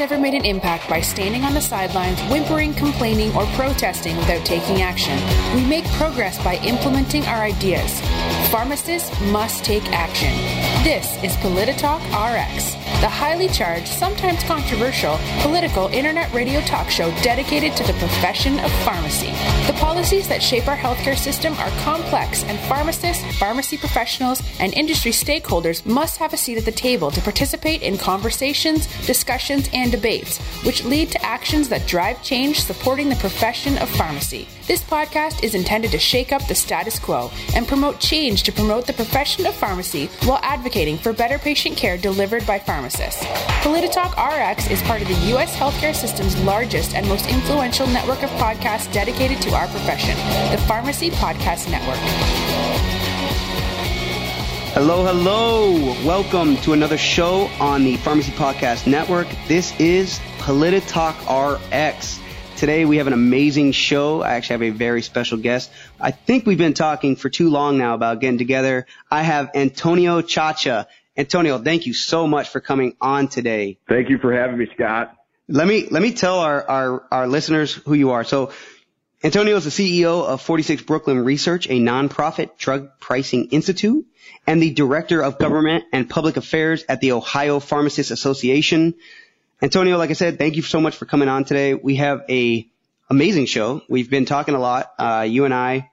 Ever made an impact by standing on the sidelines, whimpering, complaining, or protesting without taking action. We make progress by implementing our ideas. Pharmacists must take action. This is Polititalk RX, the highly charged, sometimes controversial, political internet radio talk show dedicated to the profession of pharmacy. The policies that shape our healthcare system are complex, and pharmacists, pharmacy professionals, and industry stakeholders must have a seat at the table to participate in conversations, discussions, and debates, which lead to actions that drive change supporting the profession of pharmacy. This podcast is intended to shake up the status quo and promote change to promote the profession of pharmacy while advocating for better patient care delivered by pharmacists. Polititalk RX is part of the U.S. healthcare system's largest and most influential network of podcasts dedicated to our profession, the Pharmacy Podcast Network. Hello, hello. Welcome to another show on the Pharmacy Podcast Network. This is Polititalk RX. Today we have an amazing show. I actually have a very special guest. I think we've been talking for too long now about getting together. I have Antonio Ciaccia. Antonio, thank you so much for coming on today. Thank you for having me, Scott. Let me let me tell our our, our listeners who you are. So Antonio is the CEO of 46 Brooklyn Research, a nonprofit drug pricing institute, and the director of government and public affairs at the Ohio Pharmacists Association. Antonio, like I said, thank you so much for coming on today. We have a amazing show. We've been talking a lot, uh, you and I,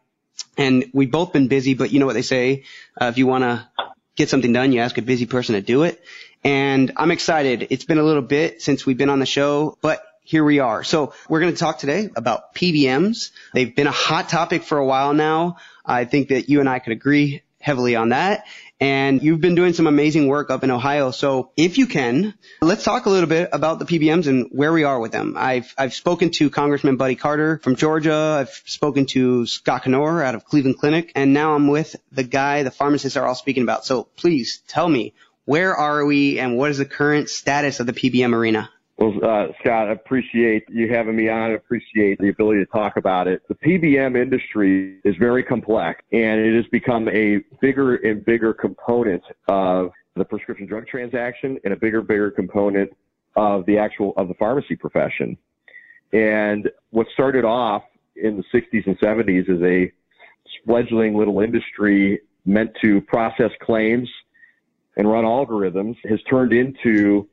and we've both been busy, but you know what they say, uh, if you want to get something done, you ask a busy person to do it. And I'm excited. It's been a little bit since we've been on the show, but here we are. So we're going to talk today about PBMs. They've been a hot topic for a while now. I think that you and I could agree heavily on that. And you've been doing some amazing work up in Ohio. So if you can, let's talk a little bit about the PBMs and where we are with them. I've, I've spoken to Congressman Buddy Carter from Georgia. I've spoken to Scott Knoer out of Cleveland Clinic. And now I'm with the guy the pharmacists are all speaking about. So please tell me, where are we and what is the current status of the PBM arena? Well, uh, Scott, I appreciate you having me on. I appreciate the ability to talk about it. The PBM industry is very complex and it has become a bigger and bigger component of the prescription drug transaction and a bigger, bigger component of the actual, of the pharmacy profession. And what started off in the 60s and 70s as a fledgling little industry meant to process claims and run algorithms has turned into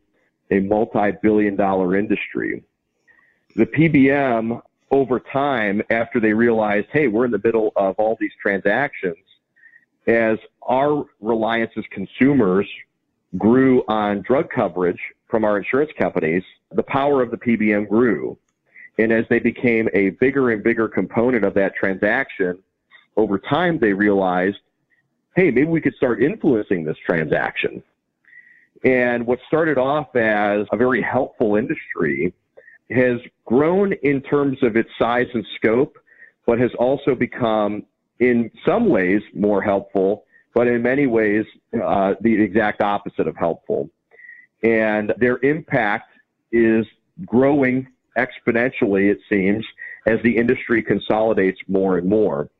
a multi-billion dollar industry. The PBM over time, after they realized, hey, we're in the middle of all these transactions, as our reliance as consumers grew on drug coverage from our insurance companies, the power of the PBM grew. And as they became a bigger and bigger component of that transaction, over time they realized, hey, maybe we could start influencing this transaction. And what started off as a very helpful industry has grown in terms of its size and scope, but has also become in some ways more helpful, but in many ways uh, the exact opposite of helpful. And their impact is growing exponentially, it seems, as the industry consolidates more and more.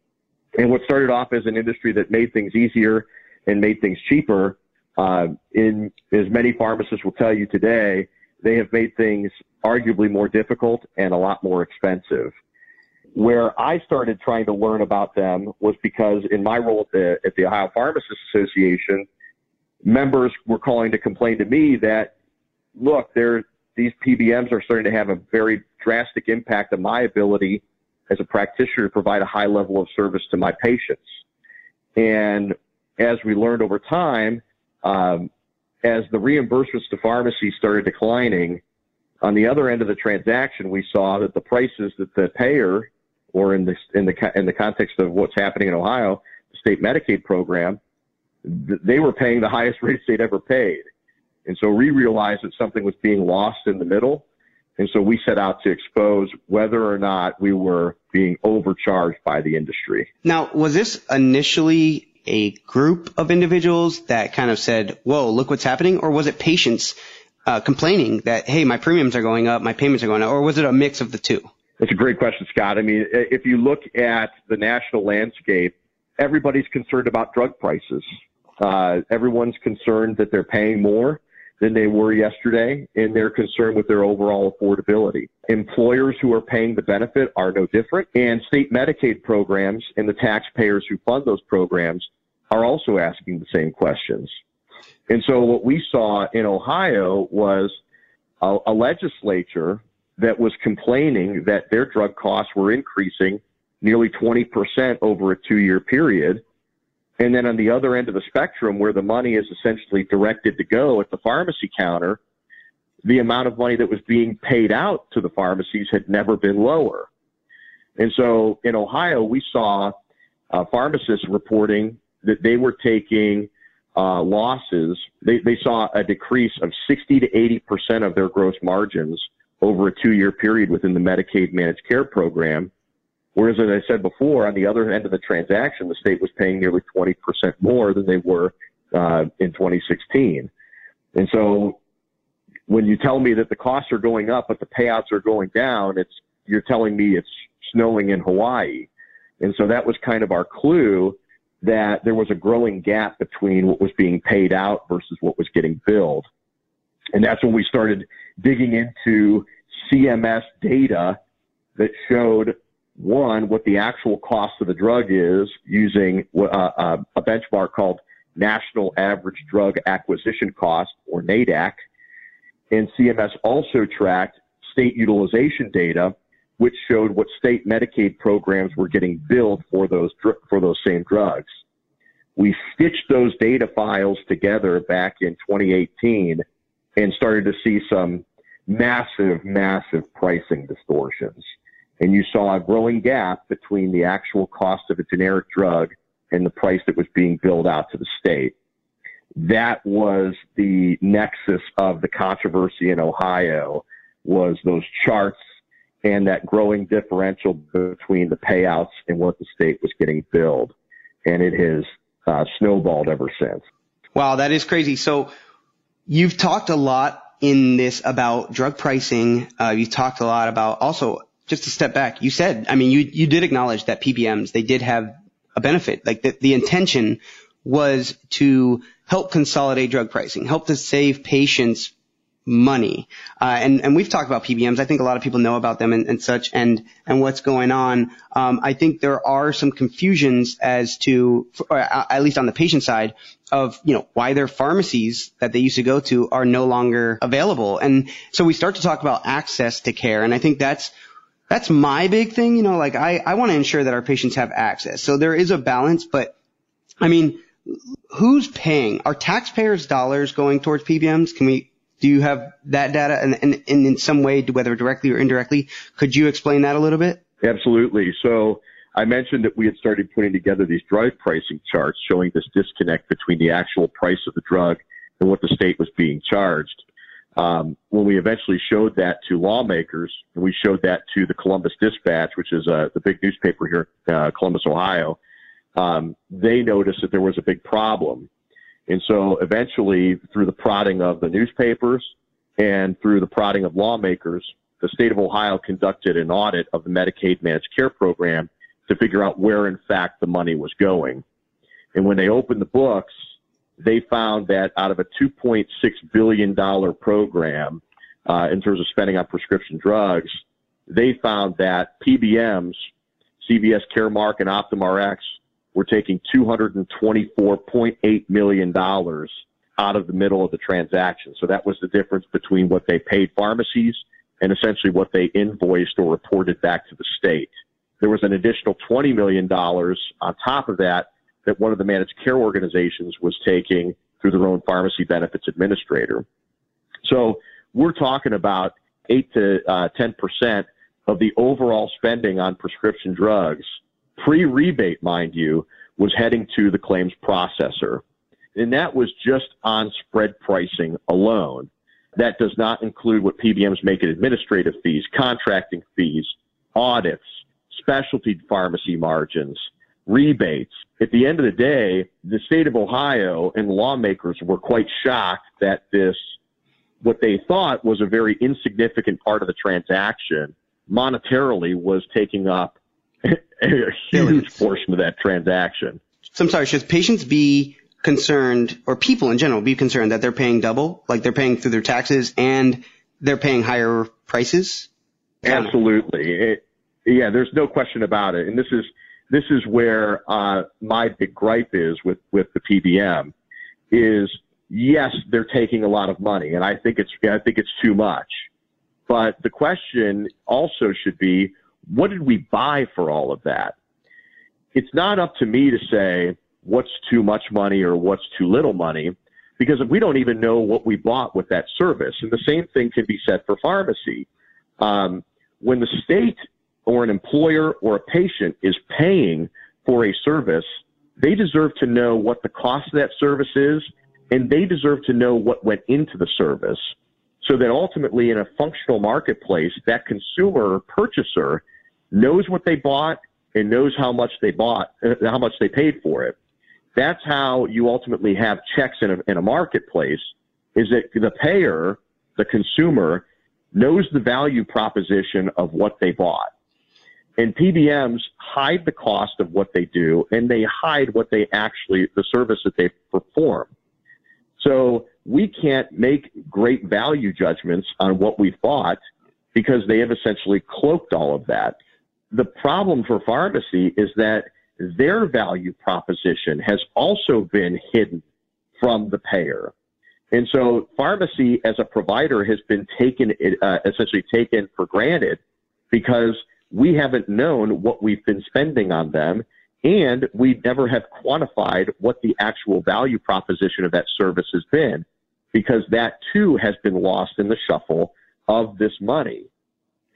And what started off as an industry that made things easier and made things cheaper uh, in as many pharmacists will tell you today, they have made things arguably more difficult and a lot more expensive. Where I started trying to learn about them was because in my role at the, at the Ohio Pharmacists Association, members were calling to complain to me that, look, there, these PBMs are starting to have a very drastic impact on my ability as a practitioner to provide a high level of service to my patients. And as we learned over time, um, as the reimbursements to pharmacies started declining, on the other end of the transaction, we saw that the prices that the payer, or in the in the in the context of what's happening in Ohio, the state Medicaid program, they were paying the highest rates they'd ever paid, and so we realized that something was being lost in the middle, And so we set out to expose whether or not we were being overcharged by the industry. Now, was this initially a group of individuals that kind of said, whoa, look what's happening? Or was it patients uh, complaining that, hey, my premiums are going up, my payments are going up? Or was it a mix of the two? That's a great question, Scott. I mean, if you look at the national landscape, everybody's concerned about drug prices. Uh, everyone's concerned that they're paying more than they were yesterday, and they're concerned with their overall affordability. Employers who are paying the benefit are no different, and state Medicaid programs and the taxpayers who fund those programs are also asking the same questions. And so what we saw in Ohio was a, a legislature that was complaining that their drug costs were increasing nearly 20% over a two year period and then on the other end of the spectrum, where the money is essentially directed to go at the pharmacy counter, the amount of money that was being paid out to the pharmacies had never been lower. And so in Ohio, we saw uh, pharmacists reporting that they were taking uh, losses. They, they saw a decrease of 60 to 80 percent of their gross margins over a two-year period within the Medicaid managed care program. Whereas, as I said before, on the other end of the transaction, the state was paying nearly 20% more than they were uh, in 2016. And so when you tell me that the costs are going up, but the payouts are going down, it's, you're telling me it's snowing in Hawaii. And so that was kind of our clue that there was a growing gap between what was being paid out versus what was getting billed. And that's when we started digging into CMS data that showed one, what the actual cost of the drug is using uh, uh, a benchmark called National Average Drug Acquisition Cost, or NADAC. And CMS also tracked state utilization data, which showed what state Medicaid programs were getting billed for those for those same drugs. We stitched those data files together back in 2018 and started to see some massive, massive pricing distortions and you saw a growing gap between the actual cost of a generic drug and the price that was being billed out to the state. That was the nexus of the controversy in Ohio was those charts and that growing differential between the payouts and what the state was getting billed. And it has uh, snowballed ever since. Wow, that is crazy. So you've talked a lot in this about drug pricing. Uh, you've talked a lot about also just to step back, you said, I mean, you, you did acknowledge that PBMs, they did have a benefit. Like the, the intention was to help consolidate drug pricing, help to save patients money. Uh, and, and we've talked about PBMs. I think a lot of people know about them and, and such and, and what's going on. Um, I think there are some confusions as to, or at least on the patient side of, you know, why their pharmacies that they used to go to are no longer available. And so we start to talk about access to care. And I think that's that's my big thing. You know, like I, I want to ensure that our patients have access. So there is a balance, but I mean, who's paying? Are taxpayers' dollars going towards PBMs? Can we, do you have that data and, and, and in some way, whether directly or indirectly, could you explain that a little bit? Absolutely. So I mentioned that we had started putting together these drug pricing charts showing this disconnect between the actual price of the drug and what the state was being charged. Um, when we eventually showed that to lawmakers, and we showed that to the Columbus Dispatch, which is uh, the big newspaper here in uh, Columbus, Ohio, um, they noticed that there was a big problem. And so eventually, through the prodding of the newspapers and through the prodding of lawmakers, the state of Ohio conducted an audit of the Medicaid managed care program to figure out where, in fact, the money was going. And when they opened the books, they found that out of a $2.6 billion program uh, in terms of spending on prescription drugs, they found that PBMs, CVS Caremark and OptumRx, were taking $224.8 million out of the middle of the transaction. So that was the difference between what they paid pharmacies and essentially what they invoiced or reported back to the state. There was an additional $20 million on top of that that one of the managed care organizations was taking through their own pharmacy benefits administrator. So we're talking about eight to uh, 10% of the overall spending on prescription drugs, pre-rebate, mind you, was heading to the claims processor. And that was just on spread pricing alone. That does not include what PBMs make in administrative fees, contracting fees, audits, specialty pharmacy margins, rebates. At the end of the day, the state of Ohio and lawmakers were quite shocked that this, what they thought was a very insignificant part of the transaction, monetarily was taking up a huge portion of that transaction. So I'm sorry, should patients be concerned, or people in general be concerned that they're paying double, like they're paying through their taxes and they're paying higher prices? Absolutely. It, yeah, there's no question about it. And this is, this is where uh, my big gripe is with, with the PBM is yes, they're taking a lot of money, and I think it's I think it's too much. But the question also should be, what did we buy for all of that? It's not up to me to say what's too much money or what's too little money, because we don't even know what we bought with that service. And the same thing can be said for pharmacy. Um, when the state or an employer or a patient is paying for a service, they deserve to know what the cost of that service is, and they deserve to know what went into the service so that ultimately in a functional marketplace, that consumer purchaser knows what they bought and knows how much they bought, uh, how much they paid for it. That's how you ultimately have checks in a, in a marketplace is that the payer, the consumer knows the value proposition of what they bought. And PBMs hide the cost of what they do and they hide what they actually, the service that they perform. So we can't make great value judgments on what we bought because they have essentially cloaked all of that. The problem for pharmacy is that their value proposition has also been hidden from the payer. And so pharmacy as a provider has been taken, uh, essentially taken for granted because we haven't known what we've been spending on them and we never have quantified what the actual value proposition of that service has been because that too has been lost in the shuffle of this money.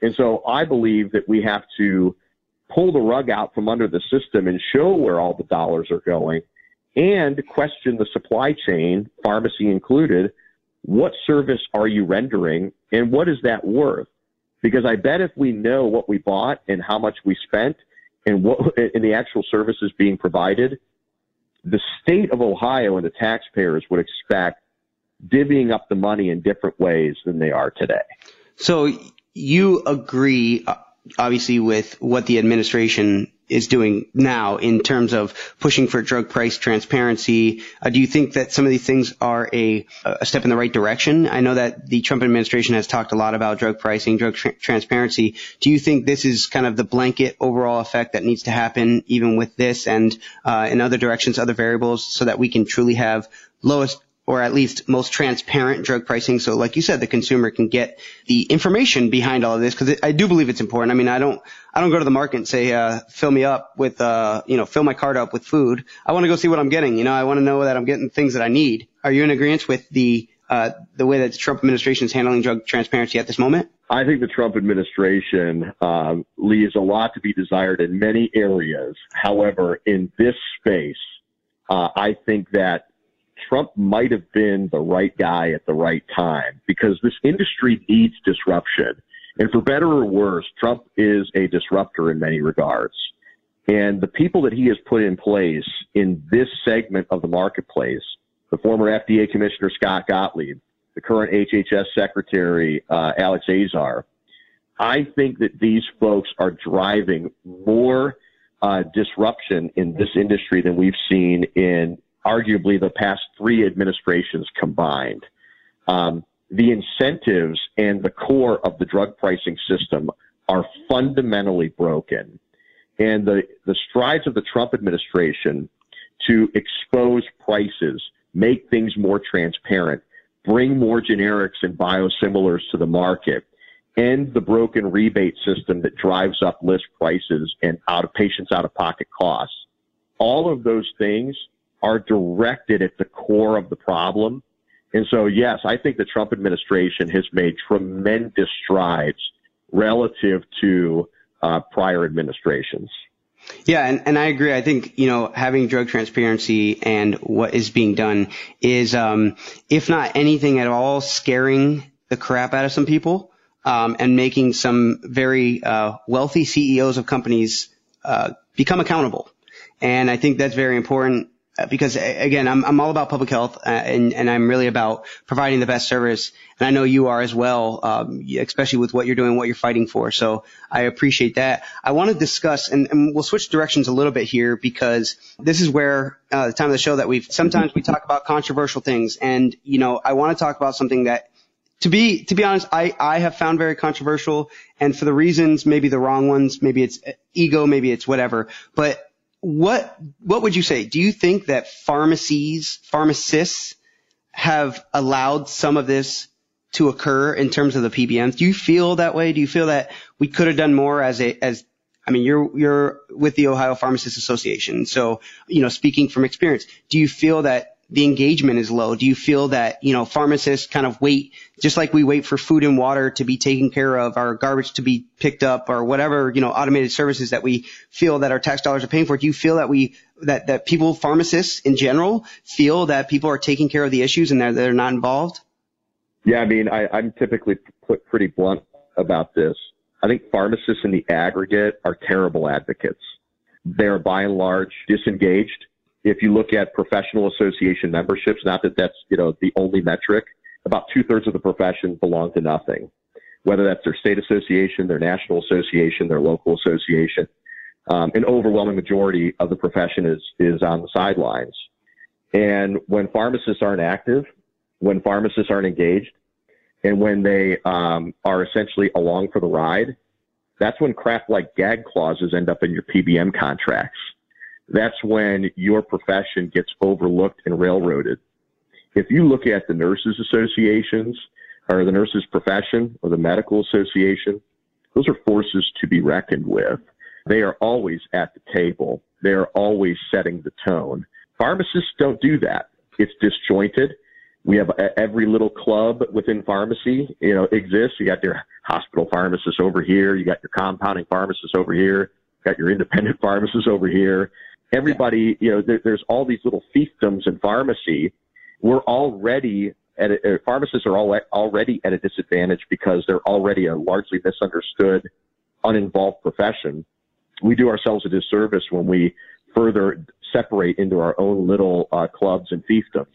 And so I believe that we have to pull the rug out from under the system and show where all the dollars are going and question the supply chain, pharmacy included. What service are you rendering and what is that worth? Because I bet if we know what we bought and how much we spent and what and the actual services being provided, the state of Ohio and the taxpayers would expect divvying up the money in different ways than they are today. So you agree, obviously, with what the administration is doing now in terms of pushing for drug price transparency. Uh, do you think that some of these things are a, a, step in the right direction? I know that the Trump administration has talked a lot about drug pricing, drug tra- transparency. Do you think this is kind of the blanket overall effect that needs to happen even with this and uh, in other directions, other variables, so that we can truly have lowest or at least most transparent drug pricing. So like you said, the consumer can get the information behind all of this because I do believe it's important. I mean, I don't, I don't go to the market and say, uh, fill me up with, uh, you know, fill my cart up with food. I want to go see what I'm getting. You know, I want to know that I'm getting things that I need. Are you in agreement with the, uh, the way that the Trump administration is handling drug transparency at this moment? I think the Trump administration um, leaves a lot to be desired in many areas. However, in this space, uh, I think that Trump might have been the right guy at the right time because this industry needs disruption. And for better or worse, Trump is a disruptor in many regards. And the people that he has put in place in this segment of the marketplace, the former FDA Commissioner Scott Gottlieb, the current HHS Secretary uh, Alex Azar, I think that these folks are driving more uh, disruption in this industry than we've seen in arguably the past three administrations combined. Um, the incentives and the core of the drug pricing system are fundamentally broken. And the, the strides of the Trump administration to expose prices, make things more transparent, bring more generics and biosimilars to the market, end the broken rebate system that drives up list prices and out of patients out of pocket costs. All of those things are directed at the core of the problem. And so, yes, I think the Trump administration has made tremendous strides relative to uh, prior administrations. Yeah, and, and I agree. I think, you know, having drug transparency and what is being done is, um, if not anything at all, scaring the crap out of some people, um, and making some very, uh, wealthy CEOs of companies, uh, become accountable. And I think that's very important because again, I'm, I'm all about public health uh, and, and I'm really about providing the best service. And I know you are as well, um, especially with what you're doing, what you're fighting for. So I appreciate that. I want to discuss, and, and we'll switch directions a little bit here because this is where uh, the time of the show that we've sometimes we talk about controversial things, and you know, I want to talk about something that to be to be honest, I I have found very controversial, and for the reasons maybe the wrong ones, maybe it's ego, maybe it's whatever. But what what would you say? Do you think that pharmacies, pharmacists have allowed some of this to occur in terms of the PBMs? Do you feel that way? Do you feel that we could have done more as a as I mean, you're you're with the Ohio Pharmacists Association, so you know, speaking from experience, do you feel that the engagement is low? Do you feel that, you know, pharmacists kind of wait, just like we wait for food and water to be taken care of, our garbage to be picked up or whatever, you know, automated services that we feel that our tax dollars are paying for? Do you feel that we, that, that people, pharmacists in general, feel that people are taking care of the issues and they're, they're not involved? Yeah, I mean, I, I'm typically pretty blunt about this. I think pharmacists in the aggregate are terrible advocates. They're by and large disengaged if you look at professional association memberships, not that that's, you know, the only metric, about two thirds of the profession belong to nothing, whether that's their state association, their national association, their local association. Um, an overwhelming majority of the profession is, is on the sidelines. And when pharmacists aren't active, when pharmacists aren't engaged, and when they um, are essentially along for the ride, that's when crap like gag clauses end up in your PBM contracts that's when your profession gets overlooked and railroaded. If you look at the nurses associations or the nurses profession or the medical association, those are forces to be reckoned with. They are always at the table. They are always setting the tone. Pharmacists don't do that. It's disjointed. We have every little club within pharmacy, you know, exists. You got your hospital pharmacist over here. You got your compounding pharmacist over here. You got your independent pharmacist over here everybody, you know, there, there's all these little fiefdoms in pharmacy. We're already at a, uh, pharmacists are all, already at a disadvantage because they're already a largely misunderstood, uninvolved profession. We do ourselves a disservice when we further separate into our own little uh, clubs and fiefdoms.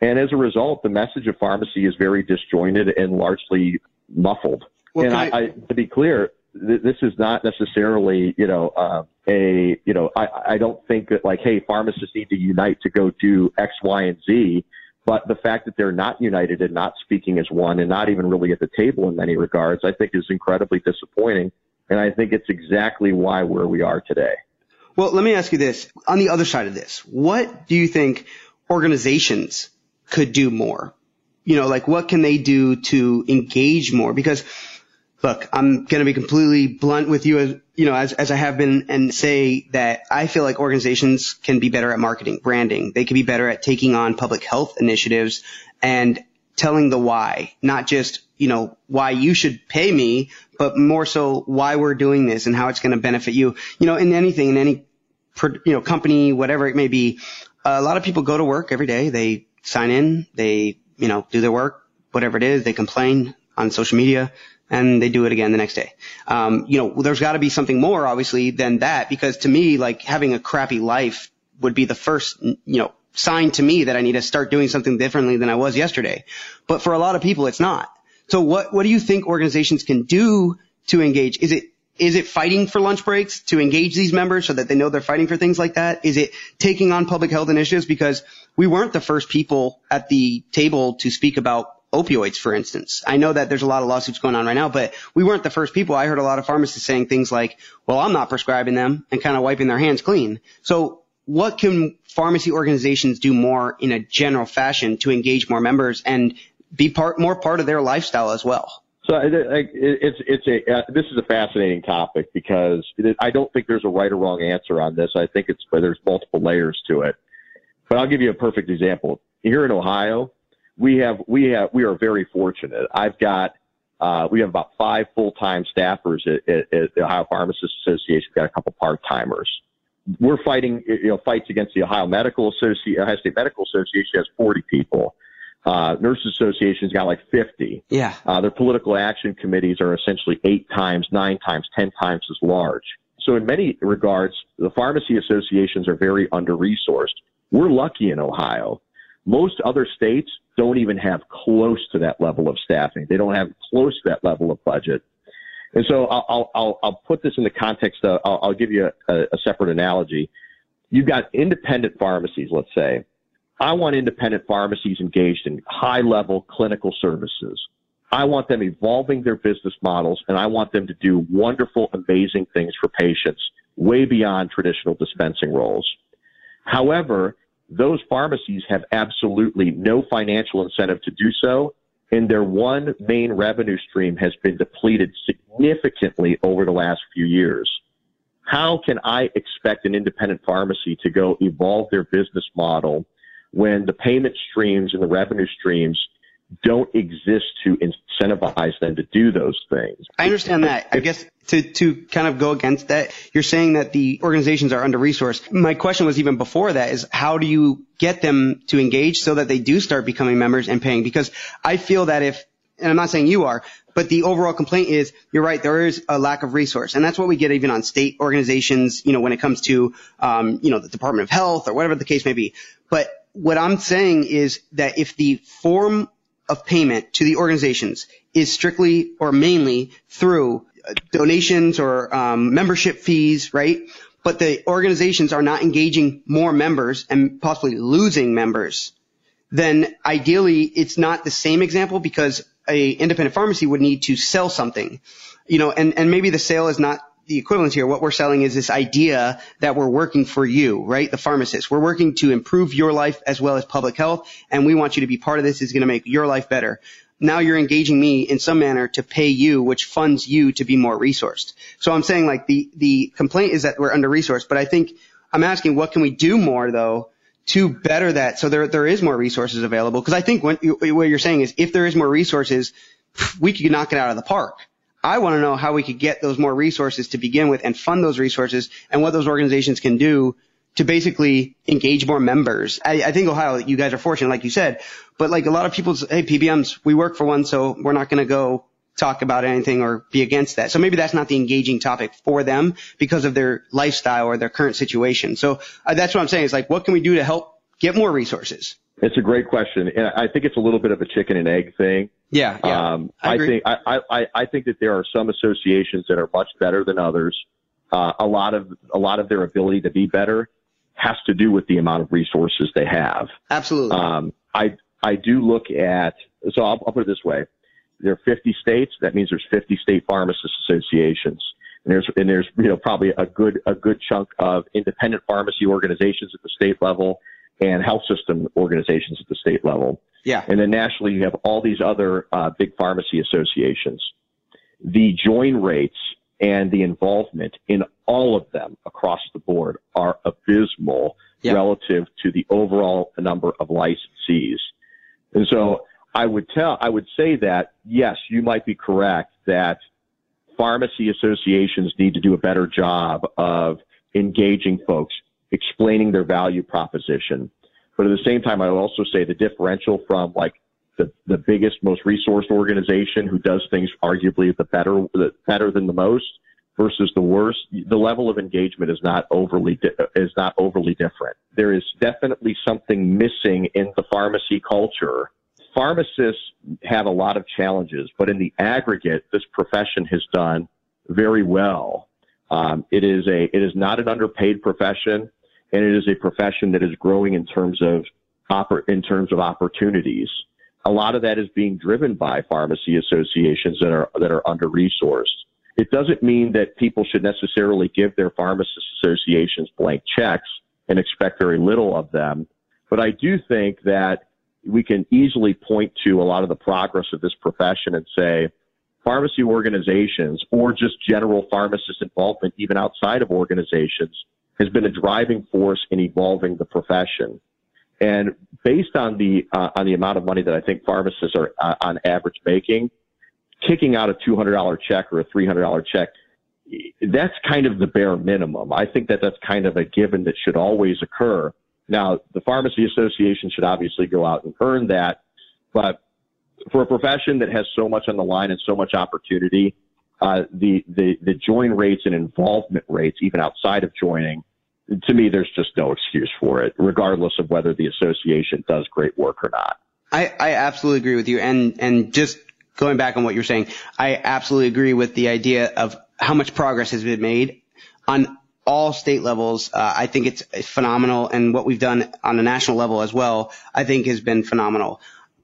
And as a result, the message of pharmacy is very disjointed and largely muffled. Well, and I, I, to be clear, th- this is not necessarily, you know, uh, a, you know, I, I don't think that like, hey, pharmacists need to unite to go do X, Y, and Z. But the fact that they're not united and not speaking as one and not even really at the table in many regards, I think is incredibly disappointing. And I think it's exactly why where we are today. Well, let me ask you this. On the other side of this, what do you think organizations could do more? You know, like what can they do to engage more? Because look, I'm going to be completely blunt with you as, you know, as, as I have been and say that I feel like organizations can be better at marketing, branding. They can be better at taking on public health initiatives and telling the why, not just, you know, why you should pay me, but more so why we're doing this and how it's going to benefit you. You know, in anything, in any, you know, company, whatever it may be, a lot of people go to work every day. They sign in, they, you know, do their work, whatever it is, they complain on social media and they do it again the next day. Um, you know, there's got to be something more, obviously, than that, because to me, like having a crappy life would be the first, you know, sign to me that I need to start doing something differently than I was yesterday. But for a lot of people, it's not. So what what do you think organizations can do to engage? Is it is it fighting for lunch breaks to engage these members so that they know they're fighting for things like that? Is it taking on public health initiatives because we weren't the first people at the table to speak about opioids, for instance. I know that there's a lot of lawsuits going on right now, but we weren't the first people. I heard a lot of pharmacists saying things like, well, I'm not prescribing them and kind of wiping their hands clean. So what can pharmacy organizations do more in a general fashion to engage more members and be part, more part of their lifestyle as well? So it's it's a uh, this is a fascinating topic because I don't think there's a right or wrong answer on this. I think it's there's multiple layers to it. But I'll give you a perfect example. Here in Ohio, we have we have we are very fortunate. I've got uh, we have about five full time staffers at, at, at, the Ohio Pharmacists Association. We've got a couple part timers. we're fighting, you know, fights against the Ohio Medical Association, Ohio State Medical Association has 40 people. Uh, Nurses Association's got like 50. Yeah. Uh, their political action committees are essentially eight times, nine times, 10 times as large. So in many regards, the pharmacy associations are very under resourced. We're lucky in Ohio. Most other states don't even have close to that level of staffing. They don't have close to that level of budget. And so I'll, I'll, I'll put this in the context of, I'll, I'll give you a, a separate analogy. You've got independent pharmacies, let's say. I want independent pharmacies engaged in high level clinical services. I want them evolving their business models and I want them to do wonderful, amazing things for patients way beyond traditional dispensing roles. However, those pharmacies have absolutely no financial incentive to do so and their one main revenue stream has been depleted significantly over the last few years. How can I expect an independent pharmacy to go evolve their business model when the payment streams and the revenue streams don't exist to incentivize them to do those things. I understand that. I guess to, to kind of go against that, you're saying that the organizations are under resourced. My question was even before that is how do you get them to engage so that they do start becoming members and paying? Because I feel that if, and I'm not saying you are, but the overall complaint is you're right. There is a lack of resource, and that's what we get even on state organizations. You know, when it comes to um, you know the Department of Health or whatever the case may be. But what I'm saying is that if the form of payment to the organizations is strictly or mainly through uh, donations or um, membership fees, right? But the organizations are not engaging more members and possibly losing members. Then ideally, it's not the same example because a independent pharmacy would need to sell something, you know, and, and maybe the sale is not the equivalence here, what we're selling is this idea that we're working for you, right? The pharmacist. We're working to improve your life as well as public health, and we want you to be part of this. Is going to make your life better. Now you're engaging me in some manner to pay you, which funds you to be more resourced. So I'm saying like the, the complaint is that we're under resourced, but I think I'm asking what can we do more though to better that so there, there is more resources available? Because I think you, what you're saying is if there is more resources, we could knock it out of the park. I want to know how we could get those more resources to begin with and fund those resources and what those organizations can do to basically engage more members. I, I think Ohio, you guys are fortunate, like you said, but like a lot of people's, hey, PBMs, we work for one, so we're not going to go talk about anything or be against that. So maybe that's not the engaging topic for them because of their lifestyle or their current situation. So uh, that's what I'm saying is like, what can we do to help get more resources? It's a great question, and I think it's a little bit of a chicken and egg thing. Yeah, yeah. Um, I, I think I, I, I think that there are some associations that are much better than others. Uh, a lot of a lot of their ability to be better has to do with the amount of resources they have. Absolutely. Um, I I do look at so I'll, I'll put it this way: there are 50 states. That means there's 50 state pharmacist associations. And there's and there's you know probably a good a good chunk of independent pharmacy organizations at the state level and health system organizations at the state level. Yeah. And then nationally, you have all these other uh, big pharmacy associations. The join rates and the involvement in all of them across the board are abysmal relative to the overall number of licensees. And so I would tell, I would say that yes, you might be correct that pharmacy associations need to do a better job of engaging folks, explaining their value proposition. But at the same time, I would also say the differential from like the, the biggest, most resourced organization who does things arguably the better, the better than the most versus the worst, the level of engagement is not overly, is not overly different. There is definitely something missing in the pharmacy culture. Pharmacists have a lot of challenges, but in the aggregate, this profession has done very well. Um, it is a, it is not an underpaid profession and it is a profession that is growing in terms of oper- in terms of opportunities. A lot of that is being driven by pharmacy associations that are that are under resourced. It doesn't mean that people should necessarily give their pharmacist associations blank checks and expect very little of them. But I do think that we can easily point to a lot of the progress of this profession and say pharmacy organizations or just general pharmacist involvement, even outside of organizations, has been a driving force in evolving the profession. And based on the uh, on the amount of money that I think pharmacists are uh, on average making, kicking out a $200 check or a $300 check that's kind of the bare minimum. I think that that's kind of a given that should always occur. Now, the Pharmacy Association should obviously go out and earn that, but for a profession that has so much on the line and so much opportunity, uh, the, the, the join rates and involvement rates, even outside of joining, to me, there's just no excuse for it, regardless of whether the association does great work or not. I, I absolutely agree with you. And, and just going back on what you're saying, I absolutely agree with the idea of how much progress has been made on all state levels. Uh, I think it's phenomenal. And what we've done on a national level as well, I think has been phenomenal.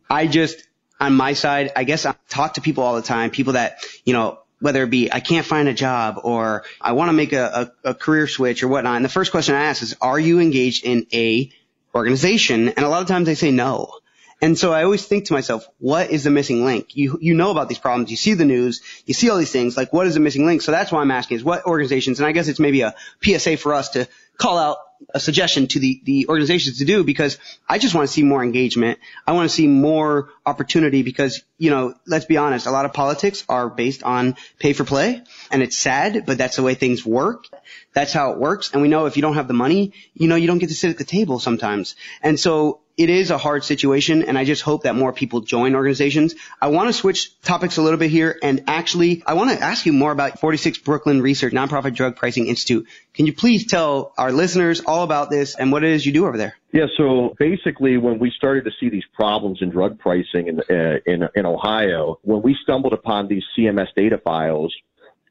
I just, on my side, I guess I talk to people all the time, people that, you know, whether it be I can't find a job or I want to make a, a, a career switch or whatnot. And the first question I ask is, are you engaged in a organization? And a lot of times they say no. And so I always think to myself, what is the missing link? You, you know about these problems. You see the news. You see all these things. Like, what is the missing link? So that's why I'm asking is what organizations, and I guess it's maybe a PSA for us to call out a suggestion to the, the organizations to do because I just want to see more engagement. I want to see more opportunity because, you know, let's be honest, a lot of politics are based on pay for play and it's sad, but that's the way things work. That's how it works. And we know if you don't have the money, you know, you don't get to sit at the table sometimes. And so it is a hard situation and I just hope that more people join organizations. I want to switch topics a little bit here and actually I want to ask you more about 46 Brooklyn Research Nonprofit Drug Pricing Institute. Can you please tell our listeners all about this and what it is you do over there? Yeah, so basically when we started to see these problems in drug pricing in, uh, in, in Ohio, when we stumbled upon these CMS data files,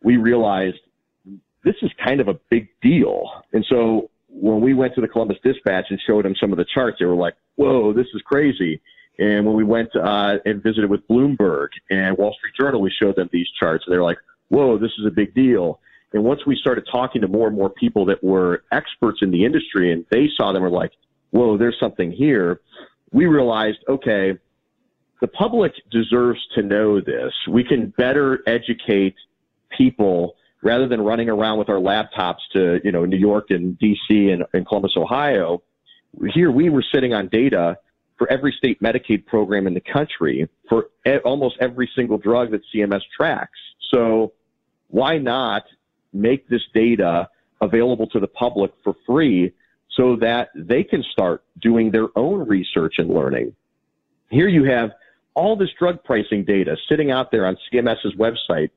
we realized this is kind of a big deal. And so when we went to the Columbus Dispatch and showed them some of the charts, they were like, whoa, this is crazy. And when we went uh, and visited with Bloomberg and Wall Street Journal, we showed them these charts, and they're like, whoa, this is a big deal. And once we started talking to more and more people that were experts in the industry and they saw them, were like, whoa, there's something here, we realized, okay, the public deserves to know this. We can better educate people rather than running around with our laptops to, you know, New York and DC and, and Columbus, Ohio, here we were sitting on data for every state Medicaid program in the country for e- almost every single drug that CMS tracks. So why not make this data available to the public for free so that they can start doing their own research and learning? Here you have all this drug pricing data sitting out there on CMS's website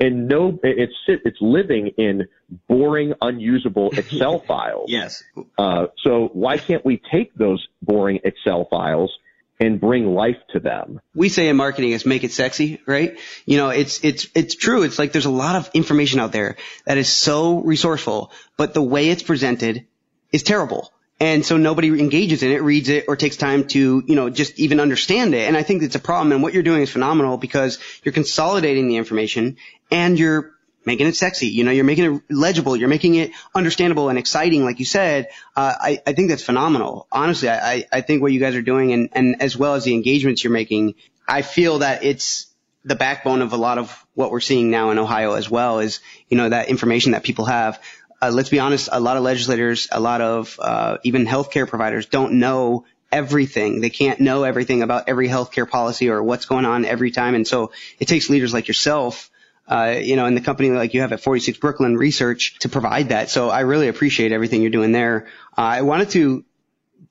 and no, it's it's living in boring, unusable Excel files. Yes. Uh, so why can't we take those boring Excel files and bring life to them? We say in marketing is make it sexy, right? You know, it's it's it's true. It's like there's a lot of information out there that is so resourceful, but the way it's presented is terrible. And so nobody engages in it, reads it, or takes time to, you know, just even understand it. And I think it's a problem. And what you're doing is phenomenal because you're consolidating the information and you're making it sexy. You know, you're making it legible. You're making it understandable and exciting, like you said. Uh, I, I think that's phenomenal. Honestly, I, I think what you guys are doing and, and as well as the engagements you're making, I feel that it's the backbone of a lot of what we're seeing now in Ohio as well is, you know, that information that people have uh, let's be honest, a lot of legislators, a lot of uh, even healthcare providers don't know everything. They can't know everything about every healthcare policy or what's going on every time. And so it takes leaders like yourself, uh, you know, in the company like you have at 46 Brooklyn Research to provide that. So I really appreciate everything you're doing there. Uh, I wanted to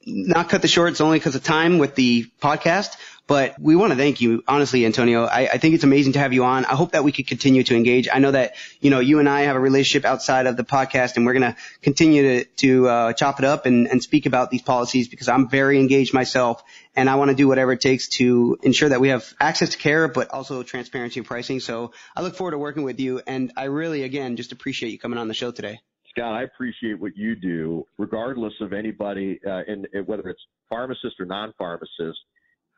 not cut the short. It's only because of time with the podcast, but we want to thank you, honestly, Antonio. I, I, think it's amazing to have you on. I hope that we could continue to engage. I know that, you know, you and I have a relationship outside of the podcast and we're going to continue to, to uh, chop it up and, and speak about these policies because I'm very engaged myself and I want to do whatever it takes to ensure that we have access to care, but also transparency of pricing. So I look forward to working with you. And I really, again, just appreciate you coming on the show today. Scott, I appreciate what you do, regardless of anybody, uh, whether it's pharmacist or non-pharmacist.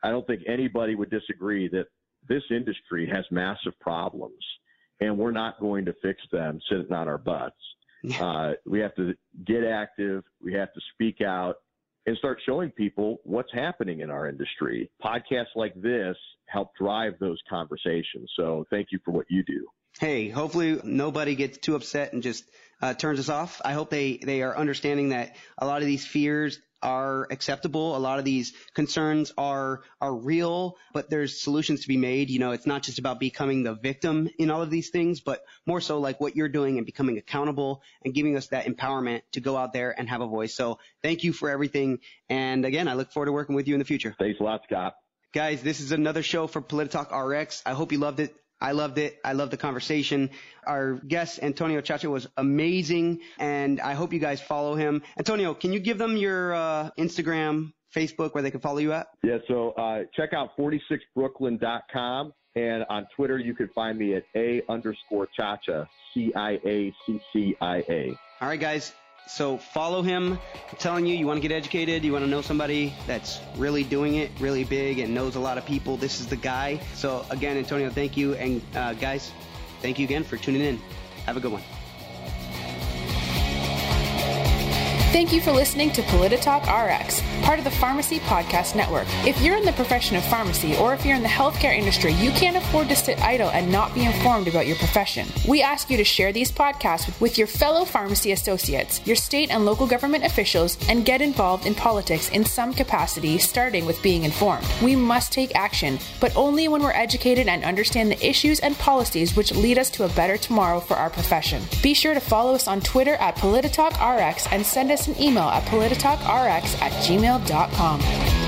I don't think anybody would disagree that this industry has massive problems and we're not going to fix them sitting on our butts. Uh, we have to get active. We have to speak out and start showing people what's happening in our industry. Podcasts like this help drive those conversations. So thank you for what you do. Hey, hopefully nobody gets too upset and just uh, turns us off. I hope they, they are understanding that a lot of these fears are acceptable. A lot of these concerns are are real, but there's solutions to be made. You know, it's not just about becoming the victim in all of these things, but more so like what you're doing and becoming accountable and giving us that empowerment to go out there and have a voice. So thank you for everything. And again, I look forward to working with you in the future. Thanks a lot, Scott. Guys, this is another show for Polititalk RX. I hope you loved it. I loved it. I loved the conversation. Our guest, Antonio Ciaccia, was amazing, and I hope you guys follow him. Antonio, can you give them your uh, Instagram, Facebook, where they can follow you at? Yeah, so uh, check out 46brooklyn.com, and on Twitter, you can find me at A underscore Ciaccia, C I A C C I A. All right, guys. So follow him. I'm telling you, you want to get educated, you want to know somebody that's really doing it really big and knows a lot of people. This is the guy. So again, Antonio, thank you. And uh, guys, thank you again for tuning in. Have a good one. Thank you for listening to Polititalk RX, part of the Pharmacy Podcast Network. If you're in the profession of pharmacy or if you're in the healthcare industry, you can't afford to sit idle and not be informed about your profession. We ask you to share these podcasts with your fellow pharmacy associates, your state and local government officials, and get involved in politics in some capacity, starting with being informed. We must take action, but only when we're educated and understand the issues and policies which lead us to a better tomorrow for our profession. Be sure to follow us on Twitter at PolititalkRx and send us an email at polititalkrx at gmail.com.